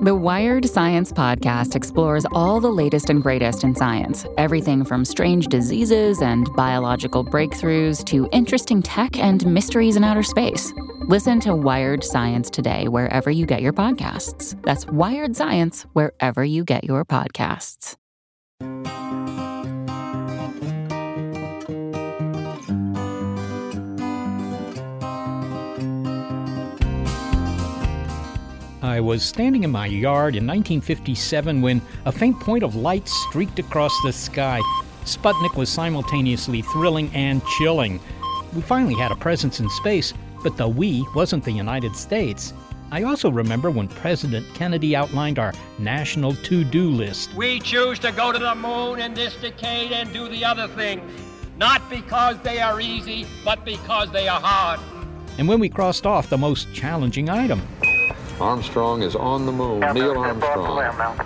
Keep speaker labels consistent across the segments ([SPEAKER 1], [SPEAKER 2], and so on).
[SPEAKER 1] The Wired Science Podcast explores all the latest and greatest in science. Everything from strange diseases and biological breakthroughs to interesting tech and mysteries in outer space. Listen to Wired Science today, wherever you get your podcasts. That's Wired Science, wherever you get your podcasts.
[SPEAKER 2] I was standing in my yard in 1957 when a faint point of light streaked across the sky. Sputnik was simultaneously thrilling and chilling. We finally had a presence in space, but the we wasn't the United States. I also remember when President Kennedy outlined our national to do list.
[SPEAKER 3] We choose to go to the moon in this decade and do the other things, not because they are easy, but because they are hard.
[SPEAKER 2] And when we crossed off the most challenging item,
[SPEAKER 4] Armstrong is on the moon. Neil Armstrong,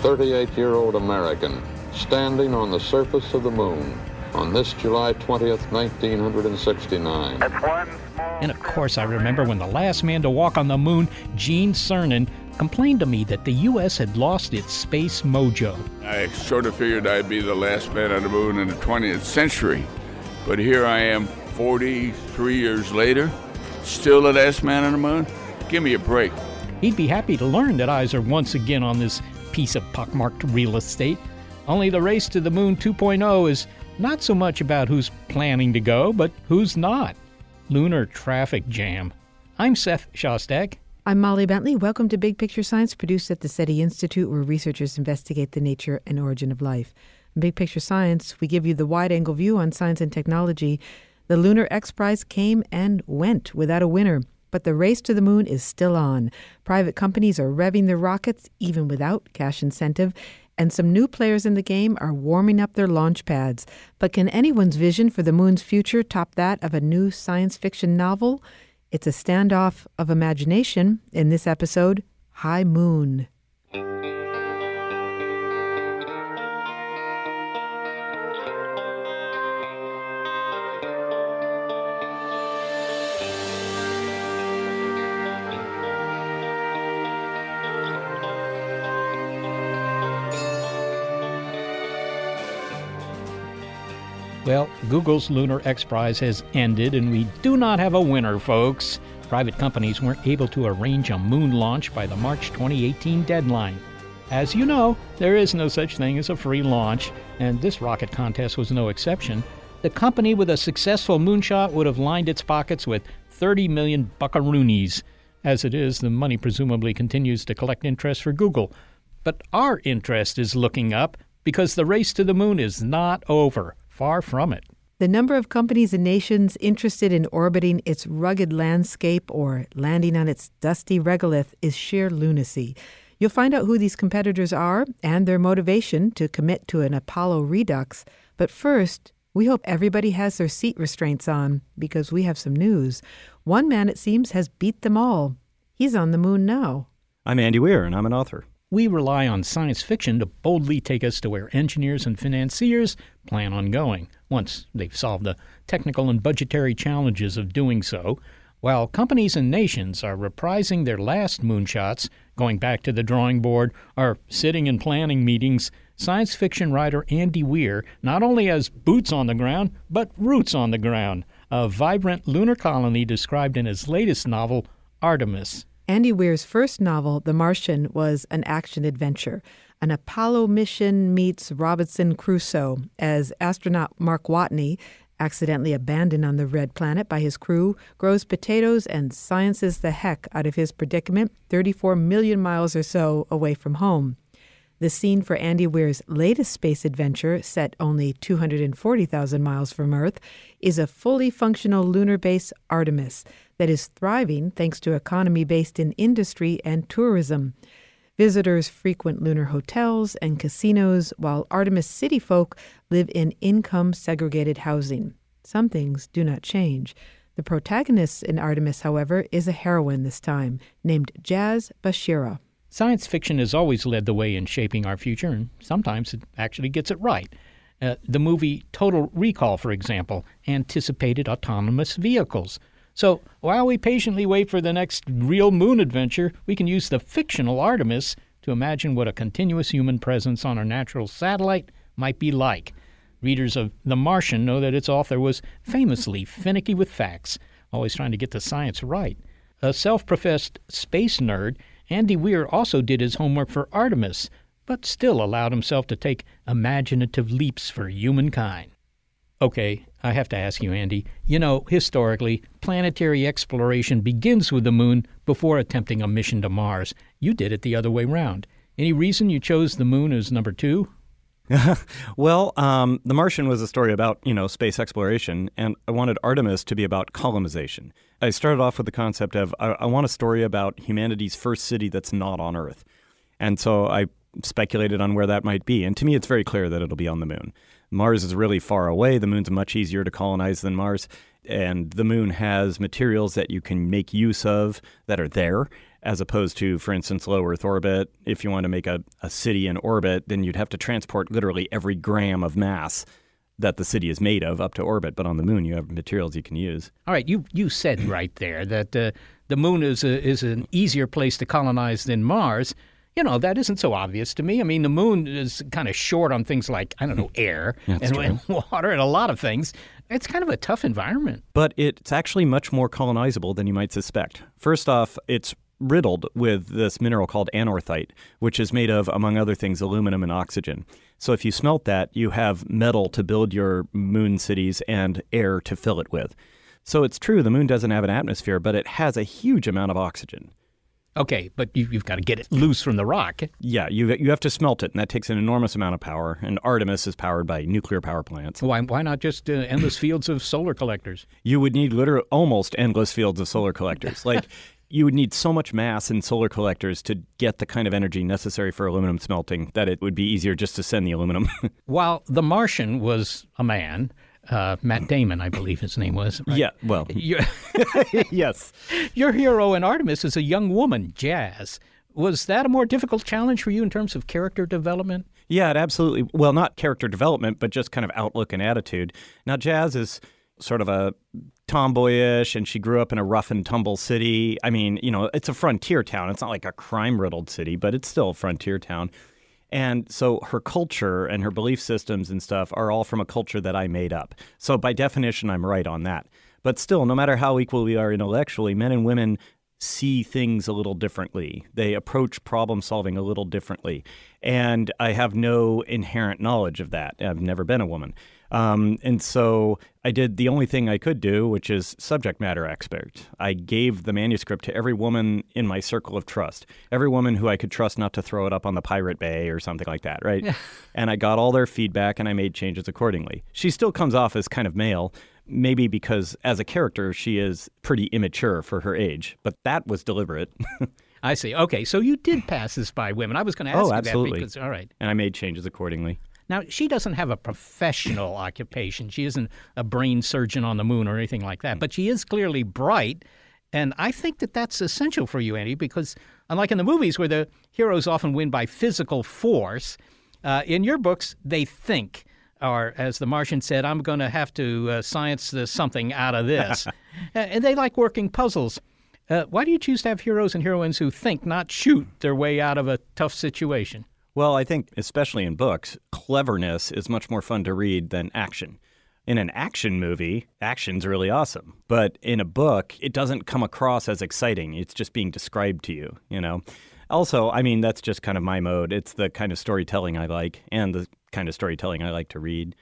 [SPEAKER 4] 38 year old American, standing on the surface of the moon on this July 20th, 1969.
[SPEAKER 2] And of course, I remember when the last man to walk on the moon, Gene Cernan, complained to me that the U.S. had lost its space mojo.
[SPEAKER 5] I sort of figured I'd be the last man on the moon in the 20th century. But here I am 43 years later, still the last man on the moon. Give me a break.
[SPEAKER 2] He'd be happy to learn that eyes are once again on this piece of pockmarked real estate. Only the race to the moon 2.0 is not so much about who's planning to go, but who's not. Lunar traffic jam. I'm Seth Shostak.
[SPEAKER 6] I'm Molly Bentley. Welcome to Big Picture Science, produced at the SETI Institute, where researchers investigate the nature and origin of life. In Big Picture Science, we give you the wide angle view on science and technology. The Lunar X Prize came and went without a winner. But the race to the moon is still on. Private companies are revving their rockets even without cash incentive, and some new players in the game are warming up their launch pads. But can anyone's vision for the moon's future top that of a new science fiction novel? It's a standoff of imagination in this episode High Moon.
[SPEAKER 2] Well, Google's Lunar X Prize has ended, and we do not have a winner, folks. Private companies weren't able to arrange a moon launch by the March 2018 deadline. As you know, there is no such thing as a free launch, and this rocket contest was no exception. The company with a successful moonshot would have lined its pockets with 30 million buckaroonies. As it is, the money presumably continues to collect interest for Google. But our interest is looking up because the race to the moon is not over. Far from it.
[SPEAKER 6] The number of companies and nations interested in orbiting its rugged landscape or landing on its dusty regolith is sheer lunacy. You'll find out who these competitors are and their motivation to commit to an Apollo redux. But first, we hope everybody has their seat restraints on because we have some news. One man, it seems, has beat them all. He's on the moon now.
[SPEAKER 7] I'm Andy Weir, and I'm an author.
[SPEAKER 2] We rely on science fiction to boldly take us to where engineers and financiers plan on going, once they've solved the technical and budgetary challenges of doing so, while companies and nations are reprising their last moonshots, going back to the drawing board, or sitting in planning meetings. Science fiction writer Andy Weir not only has boots on the ground, but roots on the ground, a vibrant lunar colony described in his latest novel, Artemis.
[SPEAKER 6] Andy Weir's first novel, The Martian, was an action adventure. An Apollo mission meets Robinson Crusoe as astronaut Mark Watney, accidentally abandoned on the red planet by his crew, grows potatoes and sciences the heck out of his predicament 34 million miles or so away from home. The scene for Andy Weir's latest space adventure, set only 240,000 miles from Earth, is a fully functional lunar base, Artemis, that is thriving thanks to economy based in industry and tourism. Visitors frequent lunar hotels and casinos, while Artemis city folk live in income segregated housing. Some things do not change. The protagonist in Artemis, however, is a heroine this time, named Jazz Bashira.
[SPEAKER 2] Science fiction has always led the way in shaping our future, and sometimes it actually gets it right. Uh, the movie Total Recall, for example, anticipated autonomous vehicles. So while we patiently wait for the next real moon adventure, we can use the fictional Artemis to imagine what a continuous human presence on our natural satellite might be like. Readers of The Martian know that its author was famously finicky with facts, always trying to get the science right. A self professed space nerd, Andy Weir also did his homework for Artemis, but still allowed himself to take imaginative leaps for humankind. Okay, I have to ask you, Andy. You know, historically, planetary exploration begins with the moon before attempting a mission to Mars. You did it the other way round. Any reason you chose the moon as number two?
[SPEAKER 7] well, um, The Martian was a story about, you know, space exploration, and I wanted Artemis to be about colonization. I started off with the concept of I, I want a story about humanity's first city that's not on Earth. And so I speculated on where that might be. And to me, it's very clear that it'll be on the moon. Mars is really far away. The moon's much easier to colonize than Mars. And the moon has materials that you can make use of that are there as opposed to, for instance, low Earth orbit. If you want to make a, a city in orbit, then you'd have to transport literally every gram of mass that the city is made of up to orbit. But on the moon, you have materials you can use.
[SPEAKER 2] All right, you you said right there that uh, the moon is a, is an easier place to colonize than Mars. You know that isn't so obvious to me. I mean, the moon is kind of short on things like I don't know air and, and water and a lot of things. It's kind of a tough environment.
[SPEAKER 7] But it's actually much more colonizable than you might suspect. First off, it's riddled with this mineral called anorthite, which is made of, among other things, aluminum and oxygen. So if you smelt that, you have metal to build your moon cities and air to fill it with. So it's true, the moon doesn't have an atmosphere, but it has a huge amount of oxygen.
[SPEAKER 2] Okay, but you, have got to get it loose from the rock.
[SPEAKER 7] Yeah, you you have to smelt it, and that takes an enormous amount of power. And Artemis is powered by nuclear power plants.
[SPEAKER 2] Why why not just uh, endless fields of solar collectors?
[SPEAKER 7] You would need literally almost endless fields of solar collectors. Like you would need so much mass in solar collectors to get the kind of energy necessary for aluminum smelting that it would be easier just to send the aluminum.
[SPEAKER 2] While the Martian was a man, uh, Matt Damon, I believe his name was. Right?
[SPEAKER 7] Yeah, well, yes.
[SPEAKER 2] Your hero in Artemis is a young woman, Jazz. Was that a more difficult challenge for you in terms of character development?
[SPEAKER 7] Yeah, it absolutely. Well, not character development, but just kind of outlook and attitude. Now, Jazz is sort of a tomboyish and she grew up in a rough and tumble city. I mean, you know, it's a frontier town. It's not like a crime riddled city, but it's still a frontier town. And so her culture and her belief systems and stuff are all from a culture that I made up. So by definition, I'm right on that. But still, no matter how equal we are intellectually, men and women see things a little differently. They approach problem solving a little differently. And I have no inherent knowledge of that. I've never been a woman. Um, and so I did the only thing I could do, which is subject matter expert. I gave the manuscript to every woman in my circle of trust, every woman who I could trust not to throw it up on the Pirate Bay or something like that, right? and I got all their feedback and I made changes accordingly. She still comes off as kind of male, maybe because as a character, she is pretty immature for her age, but that was deliberate.
[SPEAKER 2] I see. Okay, so you did pass this by women. I was going to ask
[SPEAKER 7] oh, absolutely.
[SPEAKER 2] you that because, all right.
[SPEAKER 7] And I made changes accordingly.
[SPEAKER 2] Now, she doesn't have a professional occupation. She isn't a brain surgeon on the moon or anything like that, but she is clearly bright. And I think that that's essential for you, Andy, because unlike in the movies where the heroes often win by physical force, uh, in your books, they think. Or, as the Martian said, I'm going to have to uh, science something out of this. and they like working puzzles. Uh, why do you choose to have heroes and heroines who think, not shoot, their way out of a tough situation?
[SPEAKER 7] Well, I think, especially in books, cleverness is much more fun to read than action. In an action movie, action's really awesome. But in a book, it doesn't come across as exciting. It's just being described to you, you know? Also, I mean, that's just kind of my mode. It's the kind of storytelling I like and the kind of storytelling I like to read.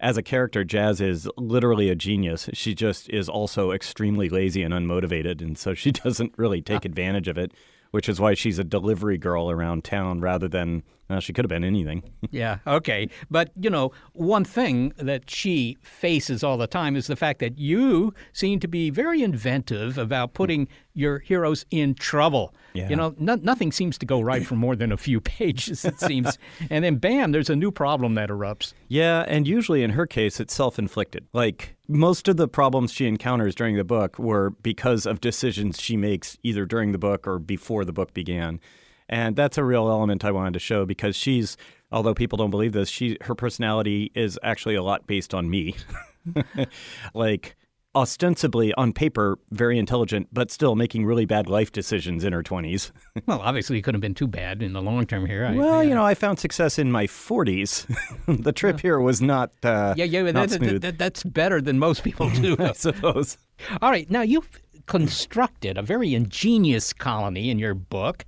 [SPEAKER 7] As a character, Jazz is literally a genius. She just is also extremely lazy and unmotivated, and so she doesn't really take ah. advantage of it which is why she's a delivery girl around town rather than Uh, she could have been anything.
[SPEAKER 2] yeah, okay. But, you know, one thing that she faces all the time is the fact that you seem to be very inventive about putting your heroes in trouble.
[SPEAKER 7] Yeah.
[SPEAKER 2] You know, no, nothing seems to go right for more than a few pages, it seems. and then, bam, there's a new problem that erupts.
[SPEAKER 7] Yeah, and usually in her case, it's self inflicted. Like most of the problems she encounters during the book were because of decisions she makes either during the book or before the book began. And that's a real element I wanted to show because she's, although people don't believe this, she her personality is actually a lot based on me. like ostensibly on paper very intelligent, but still making really bad life decisions in her 20s.
[SPEAKER 2] well, obviously, it couldn't have been too bad in the long term here. I,
[SPEAKER 7] well, you know, I found success in my 40s. the trip yeah. here was not uh,
[SPEAKER 2] yeah, yeah,
[SPEAKER 7] not
[SPEAKER 2] that, that, that's better than most people do,
[SPEAKER 7] I suppose.
[SPEAKER 2] All right, now you've constructed a very ingenious colony in your book.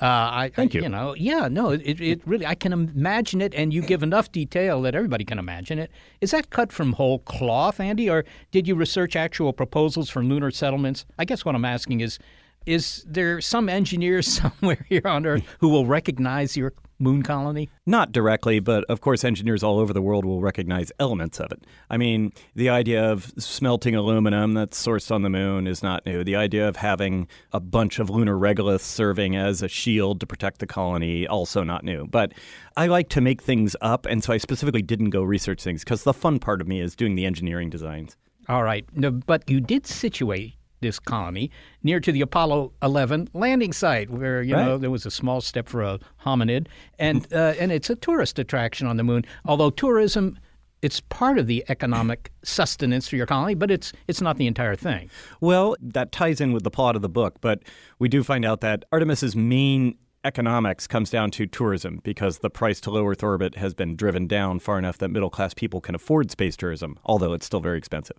[SPEAKER 2] Uh, I,
[SPEAKER 7] Thank
[SPEAKER 2] I,
[SPEAKER 7] you.
[SPEAKER 2] You know, yeah, no, it, it really, I can imagine it, and you give enough detail that everybody can imagine it. Is that cut from whole cloth, Andy, or did you research actual proposals for lunar settlements? I guess what I'm asking is, is there some engineer somewhere here on Earth who will recognize your moon colony?
[SPEAKER 7] Not directly, but of course, engineers all over the world will recognize elements of it. I mean, the idea of smelting aluminum that's sourced on the moon is not new. The idea of having a bunch of lunar regoliths serving as a shield to protect the colony, also not new. But I like to make things up, and so I specifically didn't go research things because the fun part of me is doing the engineering designs.
[SPEAKER 2] All right. No, but you did situate this colony near to the Apollo 11 landing site, where you
[SPEAKER 7] right.
[SPEAKER 2] know there was a small step for a hominid, and uh, and it's a tourist attraction on the moon. Although tourism. It's part of the economic sustenance for your colony, but it's it's not the entire thing.
[SPEAKER 7] Well, that ties in with the plot of the book, but we do find out that Artemis's main economics comes down to tourism because the price to low Earth orbit has been driven down far enough that middle class people can afford space tourism, although it's still very expensive.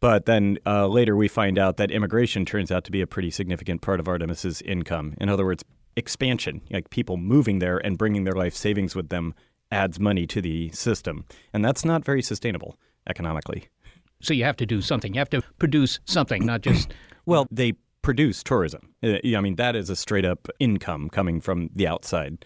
[SPEAKER 7] But then uh, later we find out that immigration turns out to be a pretty significant part of Artemis's income. In other words, expansion, like people moving there and bringing their life savings with them, adds money to the system. And that's not very sustainable economically.
[SPEAKER 2] So you have to do something. You have to produce something, not just.
[SPEAKER 7] well, they produce tourism. I mean, that is a straight up income coming from the outside.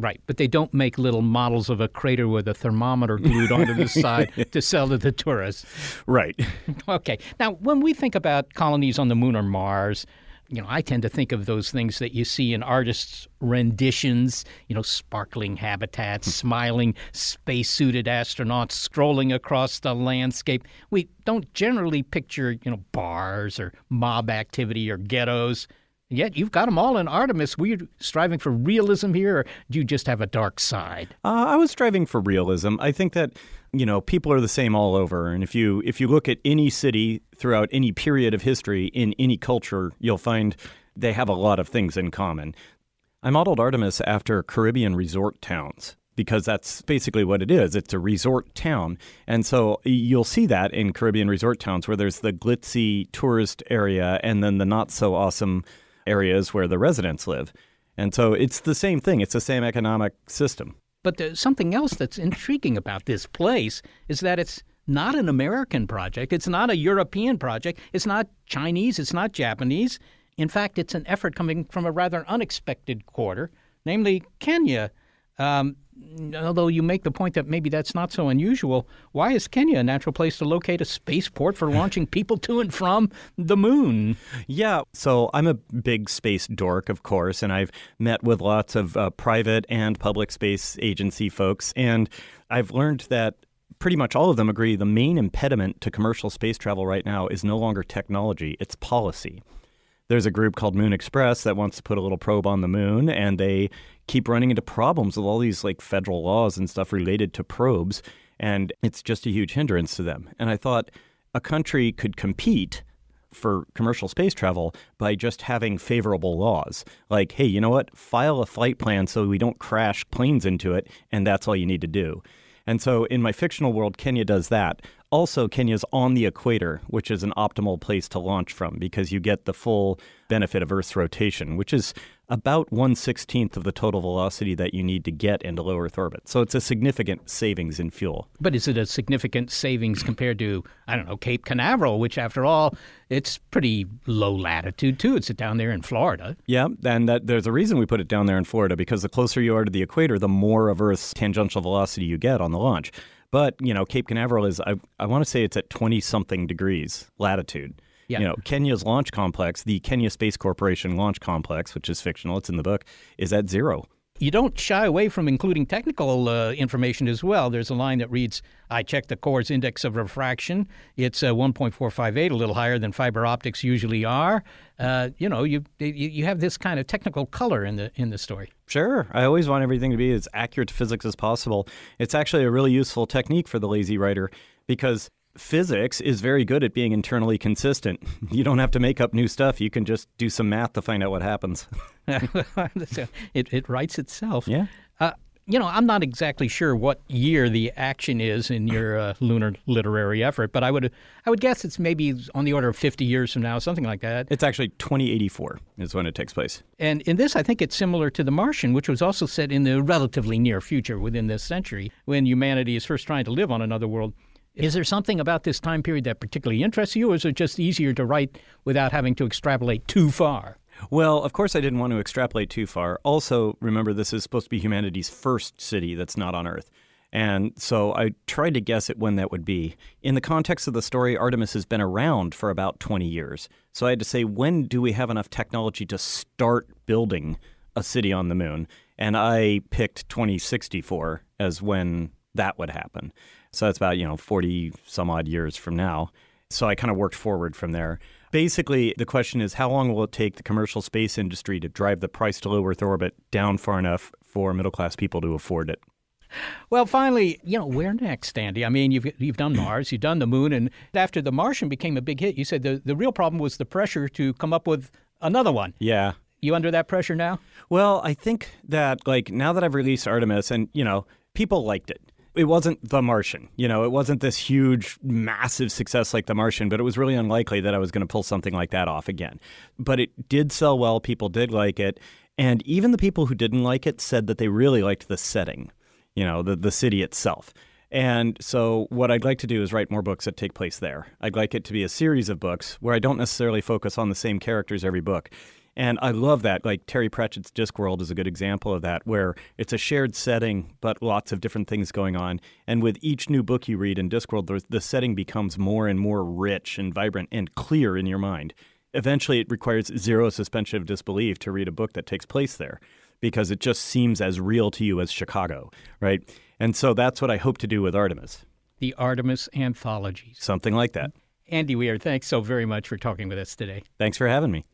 [SPEAKER 2] Right, but they don't make little models of a crater with a thermometer glued onto the side to sell to the tourists.
[SPEAKER 7] Right.
[SPEAKER 2] Okay. Now, when we think about colonies on the moon or Mars, you know, I tend to think of those things that you see in artists' renditions, you know, sparkling habitats, hmm. smiling spacesuited astronauts strolling across the landscape. We don't generally picture, you know, bars or mob activity or ghettos. Yet you've got them all in Artemis. Were you striving for realism here, or do you just have a dark side?
[SPEAKER 7] Uh, I was striving for realism. I think that you know people are the same all over, and if you if you look at any city throughout any period of history in any culture, you'll find they have a lot of things in common. I modeled Artemis after Caribbean resort towns because that's basically what it is. It's a resort town. And so you'll see that in Caribbean resort towns where there's the glitzy tourist area and then the not so awesome areas where the residents live. And so it's the same thing, it's the same economic system.
[SPEAKER 2] But there's something else that's intriguing about this place is that it's not an American project, it's not a European project, it's not Chinese, it's not Japanese. In fact, it's an effort coming from a rather unexpected quarter, namely Kenya. Um, although you make the point that maybe that's not so unusual, why is Kenya a natural place to locate a spaceport for launching people to and from the moon?
[SPEAKER 7] Yeah, so I'm a big space dork, of course, and I've met with lots of uh, private and public space agency folks, and I've learned that pretty much all of them agree the main impediment to commercial space travel right now is no longer technology, it's policy there's a group called Moon Express that wants to put a little probe on the moon, and they keep running into problems with all these like federal laws and stuff related to probes, and it's just a huge hindrance to them. And I thought a country could compete for commercial space travel by just having favorable laws. Like, hey, you know what? File a flight plan so we don't crash planes into it, and that's all you need to do. And so in my fictional world, Kenya does that. Also, Kenya's on the equator, which is an optimal place to launch from because you get the full benefit of Earth's rotation, which is about 1 16th of the total velocity that you need to get into low Earth orbit. So it's a significant savings in fuel.
[SPEAKER 2] But is it a significant savings compared to, I don't know, Cape Canaveral, which, after all, it's pretty low latitude too. It's down there in Florida.
[SPEAKER 7] Yeah, and that, there's a reason we put it down there in Florida because the closer you are to the equator, the more of Earth's tangential velocity you get on the launch. But, you know, Cape Canaveral is, I, I want to say it's at 20 something degrees latitude.
[SPEAKER 2] Yeah.
[SPEAKER 7] You know, Kenya's launch complex, the Kenya Space Corporation launch complex, which is fictional, it's in the book, is at zero.
[SPEAKER 2] You don't shy away from including technical uh, information as well. There's a line that reads, I checked the core's index of refraction. It's uh, 1.458, a little higher than fiber optics usually are. Uh, you know, you, you have this kind of technical color in the in the story.
[SPEAKER 7] Sure. I always want everything to be as accurate to physics as possible. It's actually a really useful technique for the lazy writer because physics is very good at being internally consistent. You don't have to make up new stuff. You can just do some math to find out what happens.
[SPEAKER 2] it, it writes itself.
[SPEAKER 7] Yeah.
[SPEAKER 2] Uh, you know, I'm not exactly sure what year the action is in your uh, lunar literary effort, but I would I would guess it's maybe on the order of 50 years from now, something like that.
[SPEAKER 7] It's actually 2084 is when it takes place.
[SPEAKER 2] And in this, I think it's similar to The Martian, which was also set in the relatively near future within this century, when humanity is first trying to live on another world. Is there something about this time period that particularly interests you, or is it just easier to write without having to extrapolate too far?
[SPEAKER 7] Well, of course, I didn't want to extrapolate too far. Also, remember, this is supposed to be humanity's first city that's not on Earth. And so I tried to guess at when that would be. In the context of the story, Artemis has been around for about 20 years. So I had to say, when do we have enough technology to start building a city on the moon? And I picked 2064 as when that would happen. So that's about, you know, 40 some odd years from now. So I kind of worked forward from there. Basically, the question is how long will it take the commercial space industry to drive the price to low Earth orbit down far enough for middle class people to afford it?
[SPEAKER 2] Well, finally, you know, where next, Andy? I mean, you've you've done Mars, you've done the Moon, and after The Martian became a big hit, you said the the real problem was the pressure to come up with another one.
[SPEAKER 7] Yeah.
[SPEAKER 2] You under that pressure now?
[SPEAKER 7] Well, I think that like now that I've released Artemis, and you know, people liked it it wasn't The Martian. You know, it wasn't this huge, massive success like The Martian, but it was really unlikely that I was going to pull something like that off again. But it did sell well. People did like it. And even the people who didn't like it said that they really liked the setting, you know, the, the city itself. And so, what I'd like to do is write more books that take place there. I'd like it to be a series of books where I don't necessarily focus on the same characters every book. And I love that. Like Terry Pratchett's Discworld is a good example of that, where it's a shared setting, but lots of different things going on. And with each new book you read in Discworld, the setting becomes more and more rich and vibrant and clear in your mind. Eventually, it requires zero suspension of disbelief to read a book that takes place there because it just seems as real to you as Chicago, right? And so that's what I hope to do with Artemis.
[SPEAKER 2] The Artemis Anthologies.
[SPEAKER 7] Something like that.
[SPEAKER 2] Andy Weir, thanks so very much for talking with us today.
[SPEAKER 7] Thanks for having me.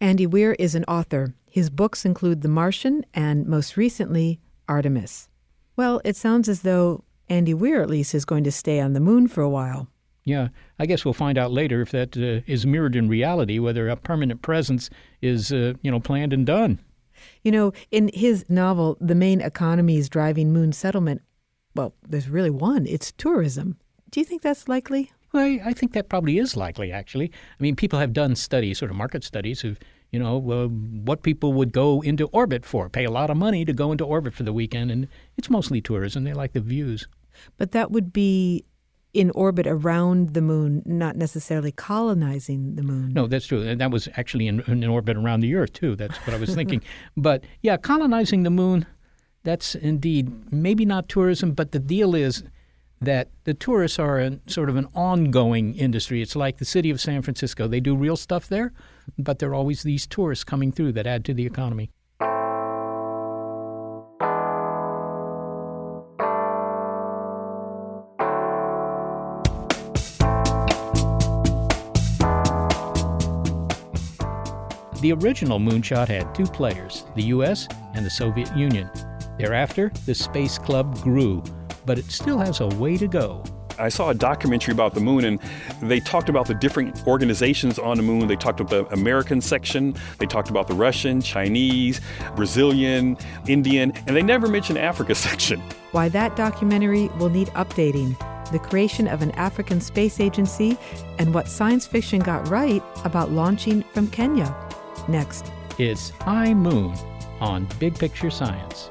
[SPEAKER 6] Andy Weir is an author. His books include The Martian and, most recently, Artemis. Well, it sounds as though Andy Weir, at least, is going to stay on the moon for a while.
[SPEAKER 2] Yeah, I guess we'll find out later if that uh, is mirrored in reality, whether a permanent presence is, uh, you know, planned and done.
[SPEAKER 6] You know, in his novel, the main economies driving moon settlement, well, there's really one it's tourism. Do you think that's likely?
[SPEAKER 2] Well, I think that probably is likely, actually. I mean, people have done studies, sort of market studies, of you know uh, what people would go into orbit for, pay a lot of money to go into orbit for the weekend, and it's mostly tourism. They like the views.
[SPEAKER 6] But that would be in orbit around the moon, not necessarily colonizing the moon.
[SPEAKER 2] No, that's true. And that was actually in, in orbit around the Earth, too. That's what I was thinking. but yeah, colonizing the moon, that's indeed maybe not tourism, but the deal is that the tourists are a, sort of an ongoing industry. It's like the city of San Francisco. They do real stuff there, but there are always these tourists coming through that add to the economy. The original moonshot had two players, the U.S. and the Soviet Union. Thereafter, the Space Club grew but it still has a way to go.
[SPEAKER 8] I saw a documentary about the moon, and they talked about the different organizations on the moon. They talked about the American section, they talked about the Russian, Chinese, Brazilian, Indian, and they never mentioned Africa section.
[SPEAKER 6] Why that documentary will need updating the creation of an African space agency, and what science fiction got right about launching from Kenya. Next.
[SPEAKER 2] It's High Moon on Big Picture Science.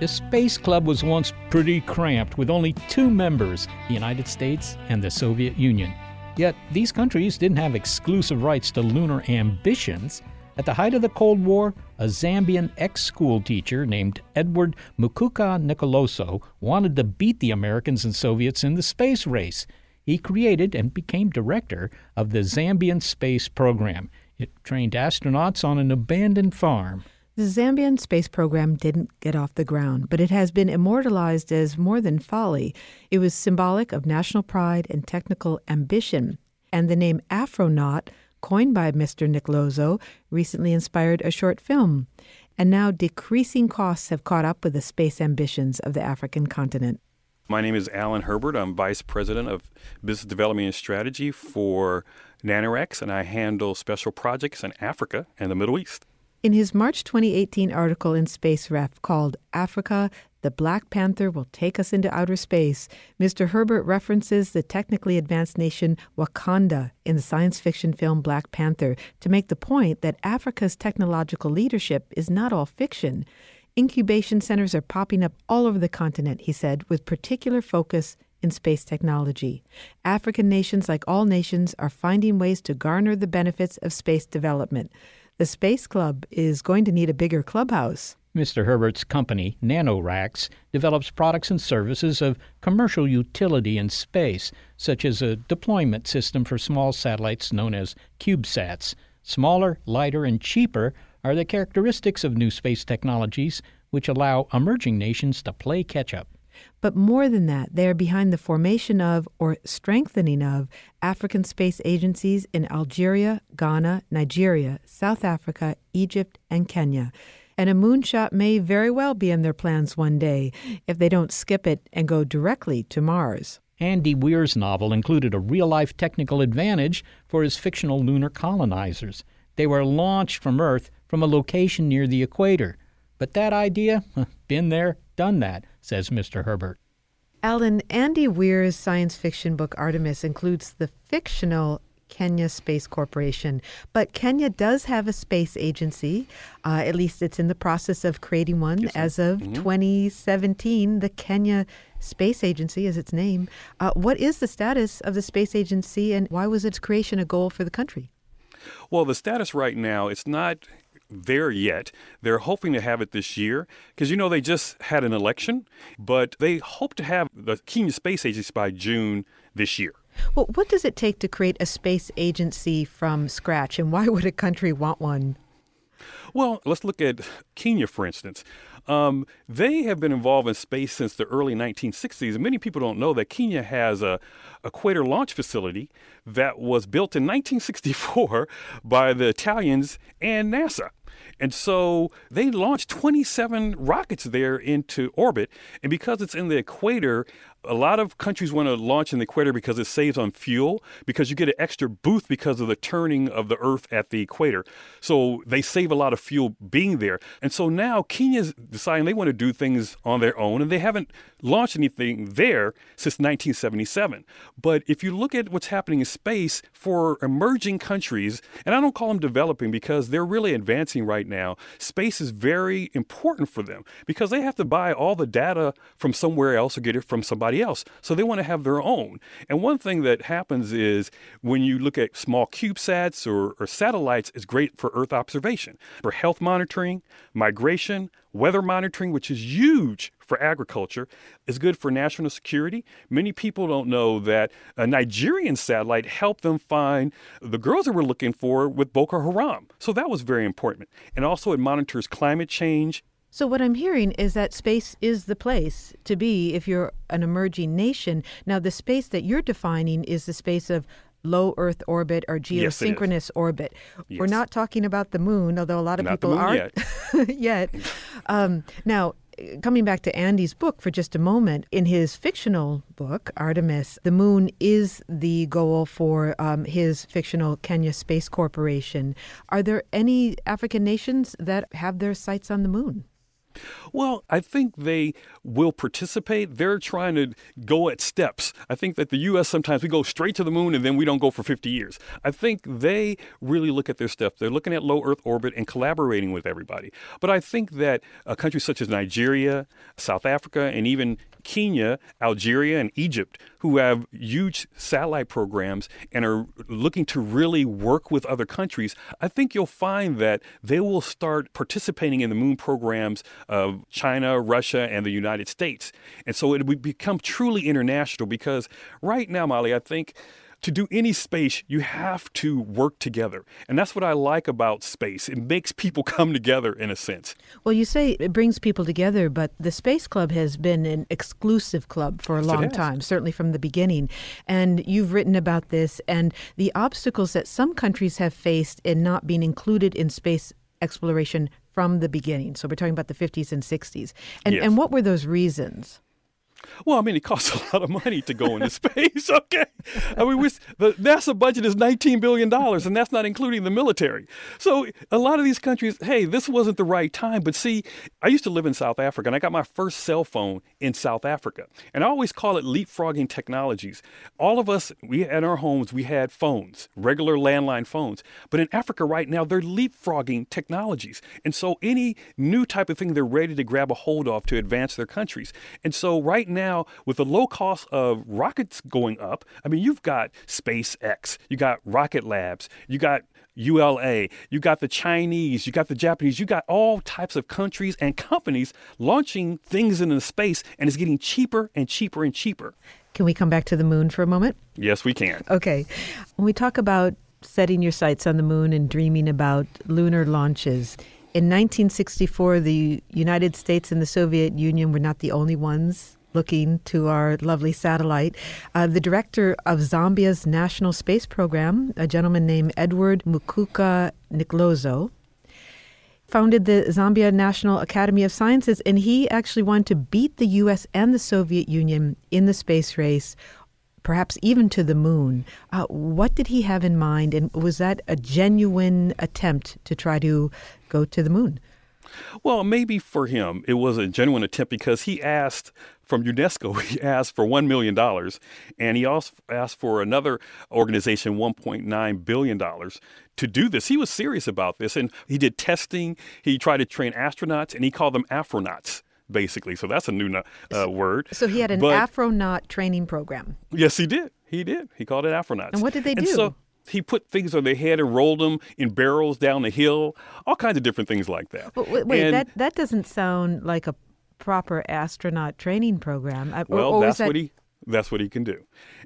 [SPEAKER 2] The Space Club was once pretty cramped with only two members, the United States and the Soviet Union. Yet these countries didn't have exclusive rights to lunar ambitions. At the height of the Cold War, a Zambian ex school teacher named Edward Mukuka Nkoloso wanted to beat the Americans and Soviets in the space race. He created and became director of the Zambian space program. It trained astronauts on an abandoned farm.
[SPEAKER 6] The Zambian space program didn't get off the ground, but it has been immortalized as more than folly. It was symbolic of national pride and technical ambition. And the name Afronaut, coined by Mr. Nkoloso, recently inspired a short film. And now decreasing costs have caught up with the space ambitions of the African continent.
[SPEAKER 8] My name is Allen Herbert. I'm Vice President of Business Development and Strategy for NanoRacks, and I handle special projects in Africa and the Middle East.
[SPEAKER 6] In his March 2018 article in SpaceRef called Africa, the Black Panther Will Take Us into Outer Space, Mr. Herbert references the technically advanced nation Wakanda in the science fiction film Black Panther to make the point that Africa's technological leadership is not all fiction. Incubation centers are popping up all over the continent, he said, with particular focus in space technology. African nations, like all nations, are finding ways to garner the benefits of space development. The Space Club is going to need a bigger clubhouse.
[SPEAKER 2] Mr. Herbert's company, NanoRacks, develops products and services of commercial utility in space, such as a deployment system for small satellites known as CubeSats. Smaller, lighter, and cheaper are the characteristics of new space technologies, which allow emerging nations to play catch up.
[SPEAKER 6] But more than that, they are behind the formation of or strengthening of African space agencies in Algeria, Ghana, Nigeria, South Africa, Egypt, and Kenya. And a moonshot may very well be in their plans one day if they don't skip it and go directly to Mars.
[SPEAKER 2] Andy Weir's novel included a real life technical advantage for his fictional lunar colonizers. They were launched from Earth from a location near the equator. But that idea, been there, done that, says Mr. Herbert.
[SPEAKER 6] Allen, Andy Weir's science fiction book Artemis includes the fictional Kenya Space Corporation. But Kenya does have a space agency. Uh, at least it's in the process of creating one.
[SPEAKER 8] Yes,
[SPEAKER 6] As of
[SPEAKER 8] Mhm.
[SPEAKER 6] 2017, the Kenya Space Agency is its name. Uh, what is the status of the space agency and why was its creation a goal for the country?
[SPEAKER 8] Well, the status right now, it's not there yet. They're hoping to have it this year because, you know, they just had an election, but they hope to have the Kenya Space Agency by June this year.
[SPEAKER 6] Well, what does it take to create a space agency from scratch, and why would a country want one?
[SPEAKER 8] Well, let's look at Kenya, for instance. Um, they have been involved in space since the early 1960s. Many people don't know that Kenya has a equator launch facility that was built in 1964 by the Italians and NASA. And so they launched 27 rockets there into orbit. And because it's in the equator, a lot of countries want to launch in the equator because it saves on fuel, because you get an extra boost because of the turning of the Earth at the equator. So they save a lot of fuel being there. And so now Kenya's deciding they want to do things on their own, and they haven't launched anything there since 1977. But if you look at what's happening in space for emerging countries, and I don't call them developing because they're really advancing right now, space is very important for them because they have to buy all the data from somewhere else or get it from somebody else. So they want to have their own. And one thing that happens is when you look at small CubeSats or, or satellites, it's great for Earth observation, for health monitoring, migration, weather monitoring, which is huge for agriculture. It's good for national security. Many people don't know that a Nigerian satellite helped them find the girls that we're looking for with Boko Haram. So that was very important. And also, it monitors climate change.
[SPEAKER 6] So, what I'm hearing is that space is the place to be if you're an emerging nation. Now, the space that you're defining is the space of low Earth orbit or geosynchronous
[SPEAKER 8] yes,
[SPEAKER 6] orbit.
[SPEAKER 8] Yes.
[SPEAKER 6] We're not talking about the moon, although a lot of
[SPEAKER 8] Not
[SPEAKER 6] people aren't
[SPEAKER 8] yet.
[SPEAKER 6] yet. Um, now, coming back to Andy's book for just a moment, in his fictional book, Artemis, the moon is the goal for um, his fictional Kenya Space Corporation. Are there any African nations that have their sights on the moon?
[SPEAKER 8] Well, I think they will participate. They're trying to go at steps. I think that the U.S. sometimes we go straight to the moon and then we don't go for 50 years. I think they really look at their stuff. They're looking at low Earth orbit and collaborating with everybody. But I think that uh, countries such as Nigeria, South Africa, and even Kenya, Algeria, and Egypt, who have huge satellite programs and are looking to really work with other countries, I think you'll find that they will start participating in the moon programs of China, Russia, and the United States. And so it would become truly international because right now, Molly, I think to do any space, you have to work together. And that's what I like about space. It makes people come together in a sense.
[SPEAKER 6] Well, you say it brings people together, but the Space Club has been an exclusive club for a
[SPEAKER 8] Yes,
[SPEAKER 6] long time, certainly from the beginning. And you've written about this and the obstacles that some countries have faced in not being included in space exploration from the beginning. So we're talking about the 50s and 60s. And,
[SPEAKER 8] Yes.
[SPEAKER 6] and what were those reasons?
[SPEAKER 8] Well, I mean, it costs a lot of money to go into space. Okay, I mean, the NASA budget is nineteen billion dollars, and that's not including the military. So a lot of these countries, hey, this wasn't the right time. But see, I used to live in South Africa, and I got my first cell phone in South Africa, and I always call it leapfrogging technologies. All of us, we at our homes, we had phones, regular landline phones, but in Africa right now, they're leapfrogging technologies, and so any new type of thing they're ready to grab a hold of to advance their countries. And so right now, with the low cost of rockets going up, I mean, you've got SpaceX, you got Rocket Labs, you got ULA, you got the Chinese, you got the Japanese, you got all types of countries and companies launching things into space, and it's getting cheaper and cheaper and cheaper.
[SPEAKER 6] Can we come back to the moon for a moment?
[SPEAKER 8] Yes, we can.
[SPEAKER 6] Okay. When we talk about setting your sights on the moon and dreaming about lunar launches, in 1964, the United States and the Soviet Union were not the only ones looking to our lovely satellite. Uh, the director of Zambia's national space program, a gentleman named Edward Mukuka Nkoloso, founded the Zambia National Academy of Sciences, and he actually wanted to beat the U.S. and the Soviet Union in the space race, perhaps even to the moon. Uh, what did he have in mind, and was that a genuine attempt to try to go to the moon?
[SPEAKER 8] Well, maybe for him it was a genuine attempt because he asked from UNESCO, he asked for $1 million, and he also asked for another organization $1.9 billion to do this. He was serious about this, and he did testing. He tried to train astronauts, and he called them Afronauts. Basically, so that's a new uh, word.
[SPEAKER 6] So he had an
[SPEAKER 8] But-
[SPEAKER 6] Afronaut training program.
[SPEAKER 8] Yes, he did. He did. He called it Afronauts.
[SPEAKER 6] And what did they
[SPEAKER 8] And
[SPEAKER 6] do?
[SPEAKER 8] so he put things on their head and rolled them in barrels down the hill, all kinds of different things like that.
[SPEAKER 6] But wait, wait
[SPEAKER 8] And-
[SPEAKER 6] that, that doesn't sound like a proper astronaut training program. Uh, or-
[SPEAKER 8] Well,
[SPEAKER 6] or
[SPEAKER 8] that's
[SPEAKER 6] that-
[SPEAKER 8] what he that's what he can do.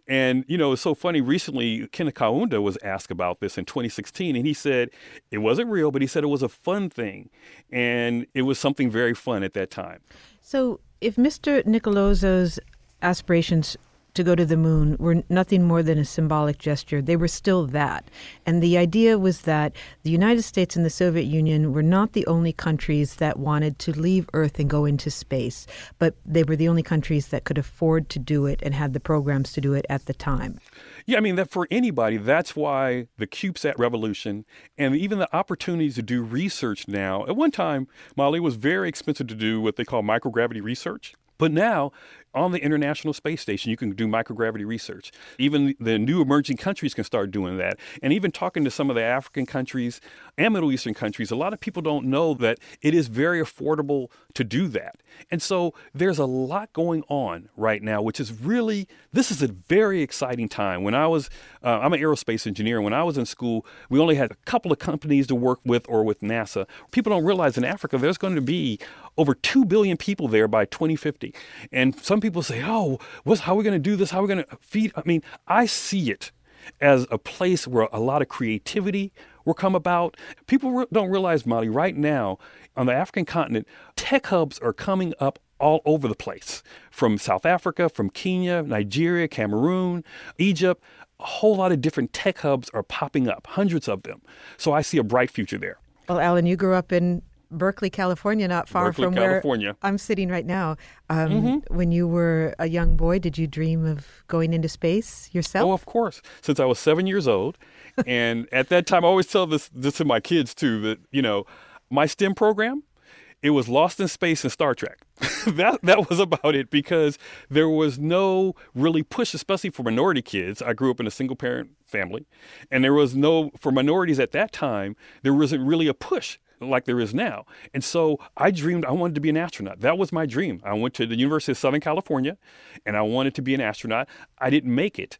[SPEAKER 8] And you know, it's so funny. Recently, Ken Kaunda was asked about this in 2016, and he said it wasn't real, but he said it was a fun thing, and it was something very fun at that time.
[SPEAKER 6] So, if Mr. Nkoloso's aspirations to go to the moon were nothing more than a symbolic gesture, they were still that. And the idea was that the United States and the Soviet Union were not the only countries that wanted to leave Earth and go into space, but they were the only countries that could afford to do it and had the programs to do it at the time.
[SPEAKER 8] Yeah, I mean that for anybody, that's why the CubeSat revolution and even the opportunities to do research now. At one time, Molly was very expensive to do what they call microgravity research. But now, on the International Space Station, you can do microgravity research. Even the new emerging countries can start doing that. And even talking to some of the African countries and Middle Eastern countries, a lot of people don't know that it is very affordable to do that. And so there's a lot going on right now, which is really, this is a very exciting time. When I was, uh, I'm an aerospace engineer. When I was in school, we only had a couple of companies to work with or with NASA. People don't realize in Africa, there's going to be over 2 billion people there by 2050. And some people say, oh, what's, how are we going to do this? How are we going to feed? I mean, I see it as a place where a lot of creativity will come about. People re- don't realize, Molly, right now on the African continent, tech hubs are coming up all over the place from South Africa, from Kenya, Nigeria, Cameroon, Egypt. A whole lot of different tech hubs are popping up, hundreds of them. So I see a bright future there.
[SPEAKER 6] Well, Allen, you grew up in Berkeley, California, not far
[SPEAKER 8] Berkeley,
[SPEAKER 6] from
[SPEAKER 8] California.
[SPEAKER 6] where I'm sitting right now. Um,
[SPEAKER 8] Mm-hmm.
[SPEAKER 6] When you were a young boy, did you dream of going into space yourself?
[SPEAKER 8] Oh, of course. Since I was seven years old, and at that time, I always tell this this to my kids too that you know, my STEM program, it was Lost in Space and Star Trek. that that was about it because there was no really push, especially for minority kids. I grew up in a single parent family, and there was no for minorities at that time. There wasn't really a push like there is now. And so I dreamed I wanted to be an astronaut. That was my dream. I went to the University of Southern California and I wanted to be an astronaut. I didn't make it.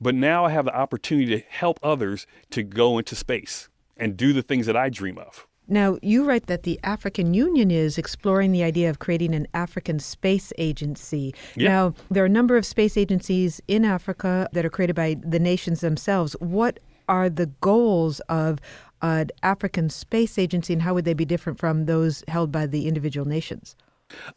[SPEAKER 8] But now I have the opportunity to help others to go into space and do the things that I dream of.
[SPEAKER 6] Now, you write that the African Union is exploring the idea of creating an African space agency.
[SPEAKER 8] Yeah.
[SPEAKER 6] Now, there are a number of space agencies in Africa that are created by the nations themselves. What are the goals of an African space agency and how would they be different from those held by the individual nations?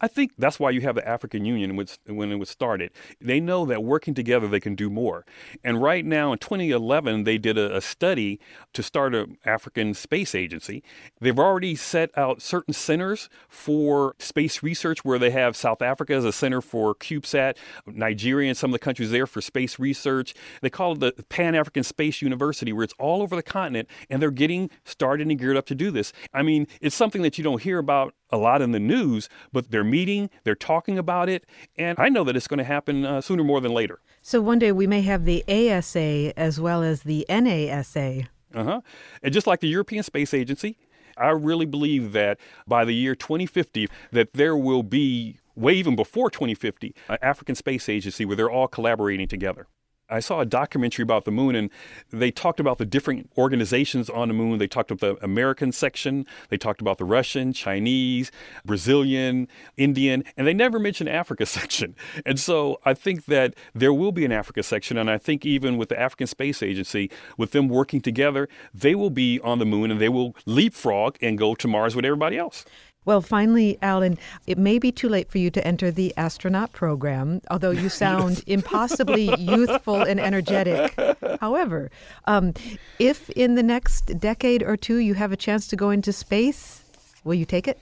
[SPEAKER 8] I think that's why you have the African Union when when it was started. They know that working together they can do more. And right now in 2011, they did a, a study to start an African space agency. They've already set out certain centers for space research where they have South Africa as a center for CubeSat, Nigeria and some of the countries there for space research. They call it the Pan African Space University where it's all over the continent and they're getting started and geared up to do this. I mean, it's something that you don't hear about a lot in the news, but they're meeting, they're talking about it, and I know that it's going to happen uh, sooner more than later.
[SPEAKER 6] So one day we may have the ASA as well as the NASA.
[SPEAKER 8] Uh huh. And just like the European Space Agency, I really believe that by the year 2050, that there will be, way even before 2050, an African Space Agency where they're all collaborating together. I saw a documentary about the moon, and they talked about the different organizations on the moon. They talked about the American section, they talked about the Russian, Chinese, Brazilian, Indian, and they never mentioned Africa section. And so I think that there will be an Africa section, and I think even with the African Space Agency, with them working together, they will be on the moon and they will leapfrog and go to Mars with everybody else.
[SPEAKER 6] Well, finally, Allen, it may be too late for you to enter the astronaut program, although you sound impossibly youthful and energetic. However, um, if in the next decade or two you have a chance to go into space, will you take it?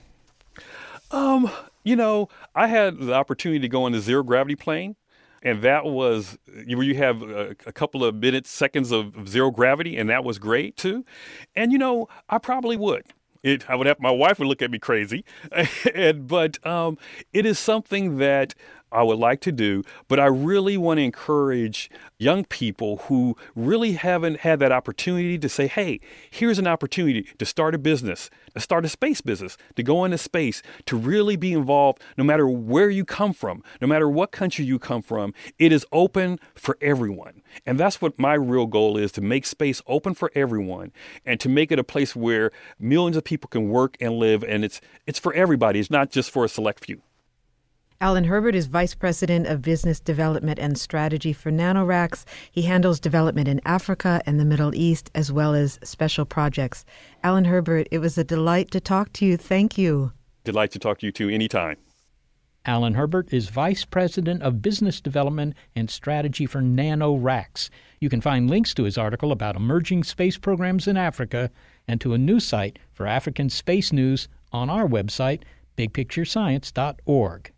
[SPEAKER 8] Um, you know, I had the opportunity to go on the zero gravity plane. And that was where you have a, a couple of minutes, seconds of, of zero gravity, and that was great too. And you know, I probably would. It, I would have my wife would look at me crazy, and, but um, it is something that I would like to do. But I really want to encourage young people who really haven't had that opportunity to say, "Hey, here's an opportunity to start a business, to start a space business, to go into space, to really be involved. No matter where you come from, no matter what country you come from, it is open for everyone." And that's what my real goal is to make space open for everyone and to make it a place where millions of people can work and live and it's it's for everybody. It's not just for a select few.
[SPEAKER 6] Allen Herbert is Vice President of Business Development and Strategy for NanoRacks. He handles development in Africa and the Middle East, as well as special projects. Allen Herbert, it was a delight to talk to you. Thank you.
[SPEAKER 8] Delight to talk to you too anytime.
[SPEAKER 2] Allen Herbert is Vice President of Business Development and Strategy for NanoRacks. You can find links to his article about emerging space programs in Africa and to a new site for African space news on our website, bigpicturescience.org.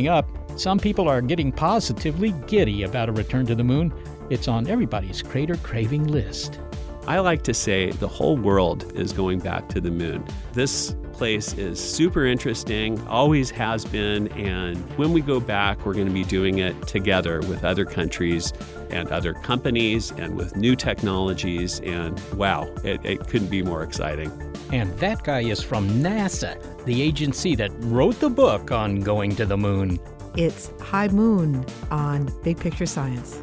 [SPEAKER 2] Coming up, some people are getting positively giddy about a return to the moon. It's on everybody's crater craving list.
[SPEAKER 9] I like to say the whole world is going back to the moon. This place is super interesting, always has been, and when we go back, we're going to be doing it together with other countries and other companies and with new technologies. And wow, it, it couldn't be more exciting.
[SPEAKER 2] And that guy is from NASA, the agency that wrote the book on going to the moon.
[SPEAKER 6] It's High Moon on Big Picture Science.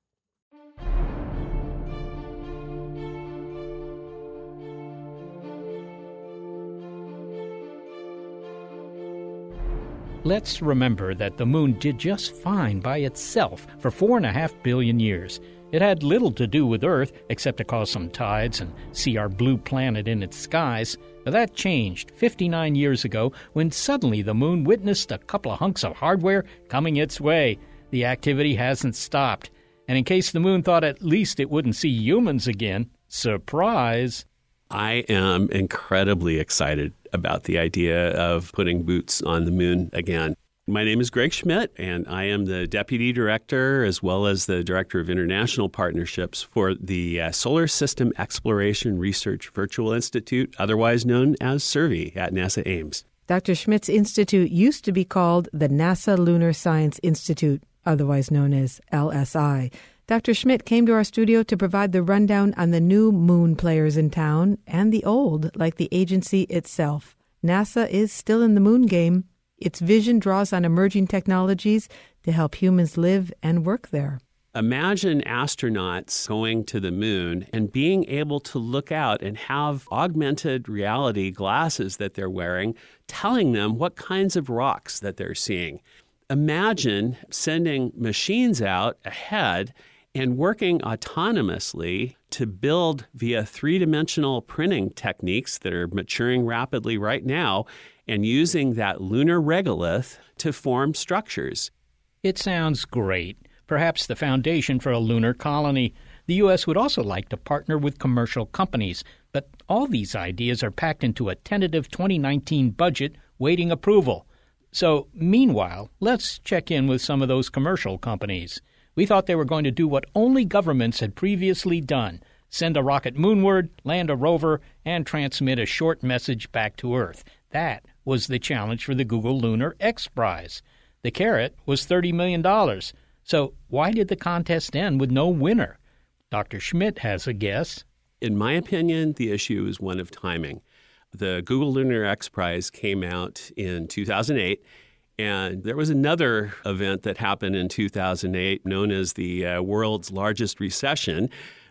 [SPEAKER 2] Let's remember that the moon did just fine by itself for four and a half billion years. It had little to do with Earth except to cause some tides and see our blue planet in its skies. That changed 59 years ago when suddenly the moon witnessed a couple of hunks of hardware coming its way. The activity hasn't stopped. And in case the moon thought at least it wouldn't see humans again, surprise!
[SPEAKER 9] I am incredibly excited about the idea of putting boots on the moon again. My name is Greg Schmidt, and I am the Deputy Director as well as the Director of International Partnerships for the uh, Solar System Exploration Research Virtual Institute, otherwise known as SSERVI at NASA Ames.
[SPEAKER 6] Dr. Schmidt's institute used to be called the NASA Lunar Science Institute, otherwise known as LSI. Dr. Schmidt came to our studio to provide the rundown on the new moon players in town and the old, like the agency itself. NASA is still in the moon game. Its vision draws on emerging technologies to help humans live and work there.
[SPEAKER 9] Imagine astronauts going to the moon and being able to look out and have augmented reality glasses that they're wearing telling them what kinds of rocks that they're seeing. Imagine sending machines out ahead and working autonomously to build via three dimensional printing techniques that are maturing rapidly right now and using that lunar regolith to form structures.
[SPEAKER 2] It sounds great. Perhaps the foundation for a lunar colony. The U.S. would also like to partner with commercial companies, but all these ideas are packed into a tentative 2019 budget waiting approval. So, meanwhile, let's check in with some of those commercial companies. We thought they were going to do what only governments had previously done send a rocket moonward, land a rover, and transmit a short message back to Earth. That was the challenge for the Google Lunar X Prize. The carrot was $30 million. So, why did the contest end with no winner? Dr. Schmidt has a guess.
[SPEAKER 9] In my opinion, the issue is one of timing. The Google Lunar X Prize came out in 2008 and there was another event that happened in 2008 known as the uh, world's largest recession.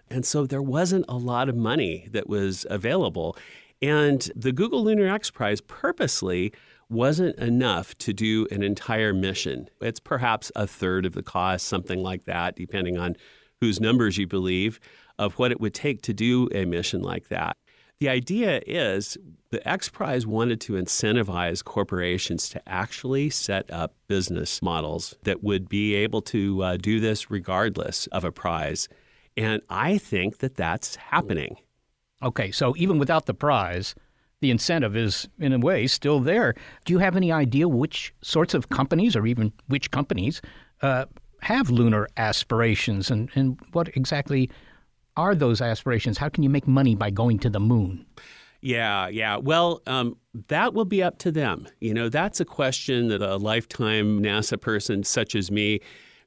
[SPEAKER 9] And so there wasn't a lot of money that was available. And the Google Lunar X Prize purposely wasn't enough to do an entire mission. It's perhaps a third of the cost, something like that, depending on whose numbers you believe, of what it would take to do a mission like that. The idea is the X Prize wanted to incentivize corporations to actually set up business models that would be able to uh, do this regardless of a prize. And I think that that's happening.
[SPEAKER 2] Okay, so even without the prize, the incentive is, in a way, still there. Do you have any idea which sorts of companies, or even which companies, uh, have lunar aspirations and, and what exactly are those aspirations? How can you make money by going to the moon?
[SPEAKER 9] Yeah, yeah. Well, um, that will be up to them. You know, that's a question that a lifetime NASA person such as me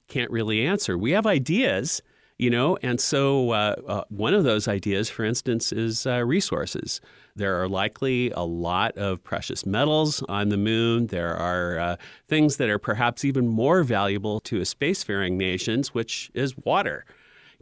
[SPEAKER 9] can't really answer. We have ideas, you know, and so uh, uh, one of those ideas, for instance, is uh, resources. There are likely a lot of precious metals on the moon. There are uh, things that are perhaps even more valuable to a spacefaring nations, which is water.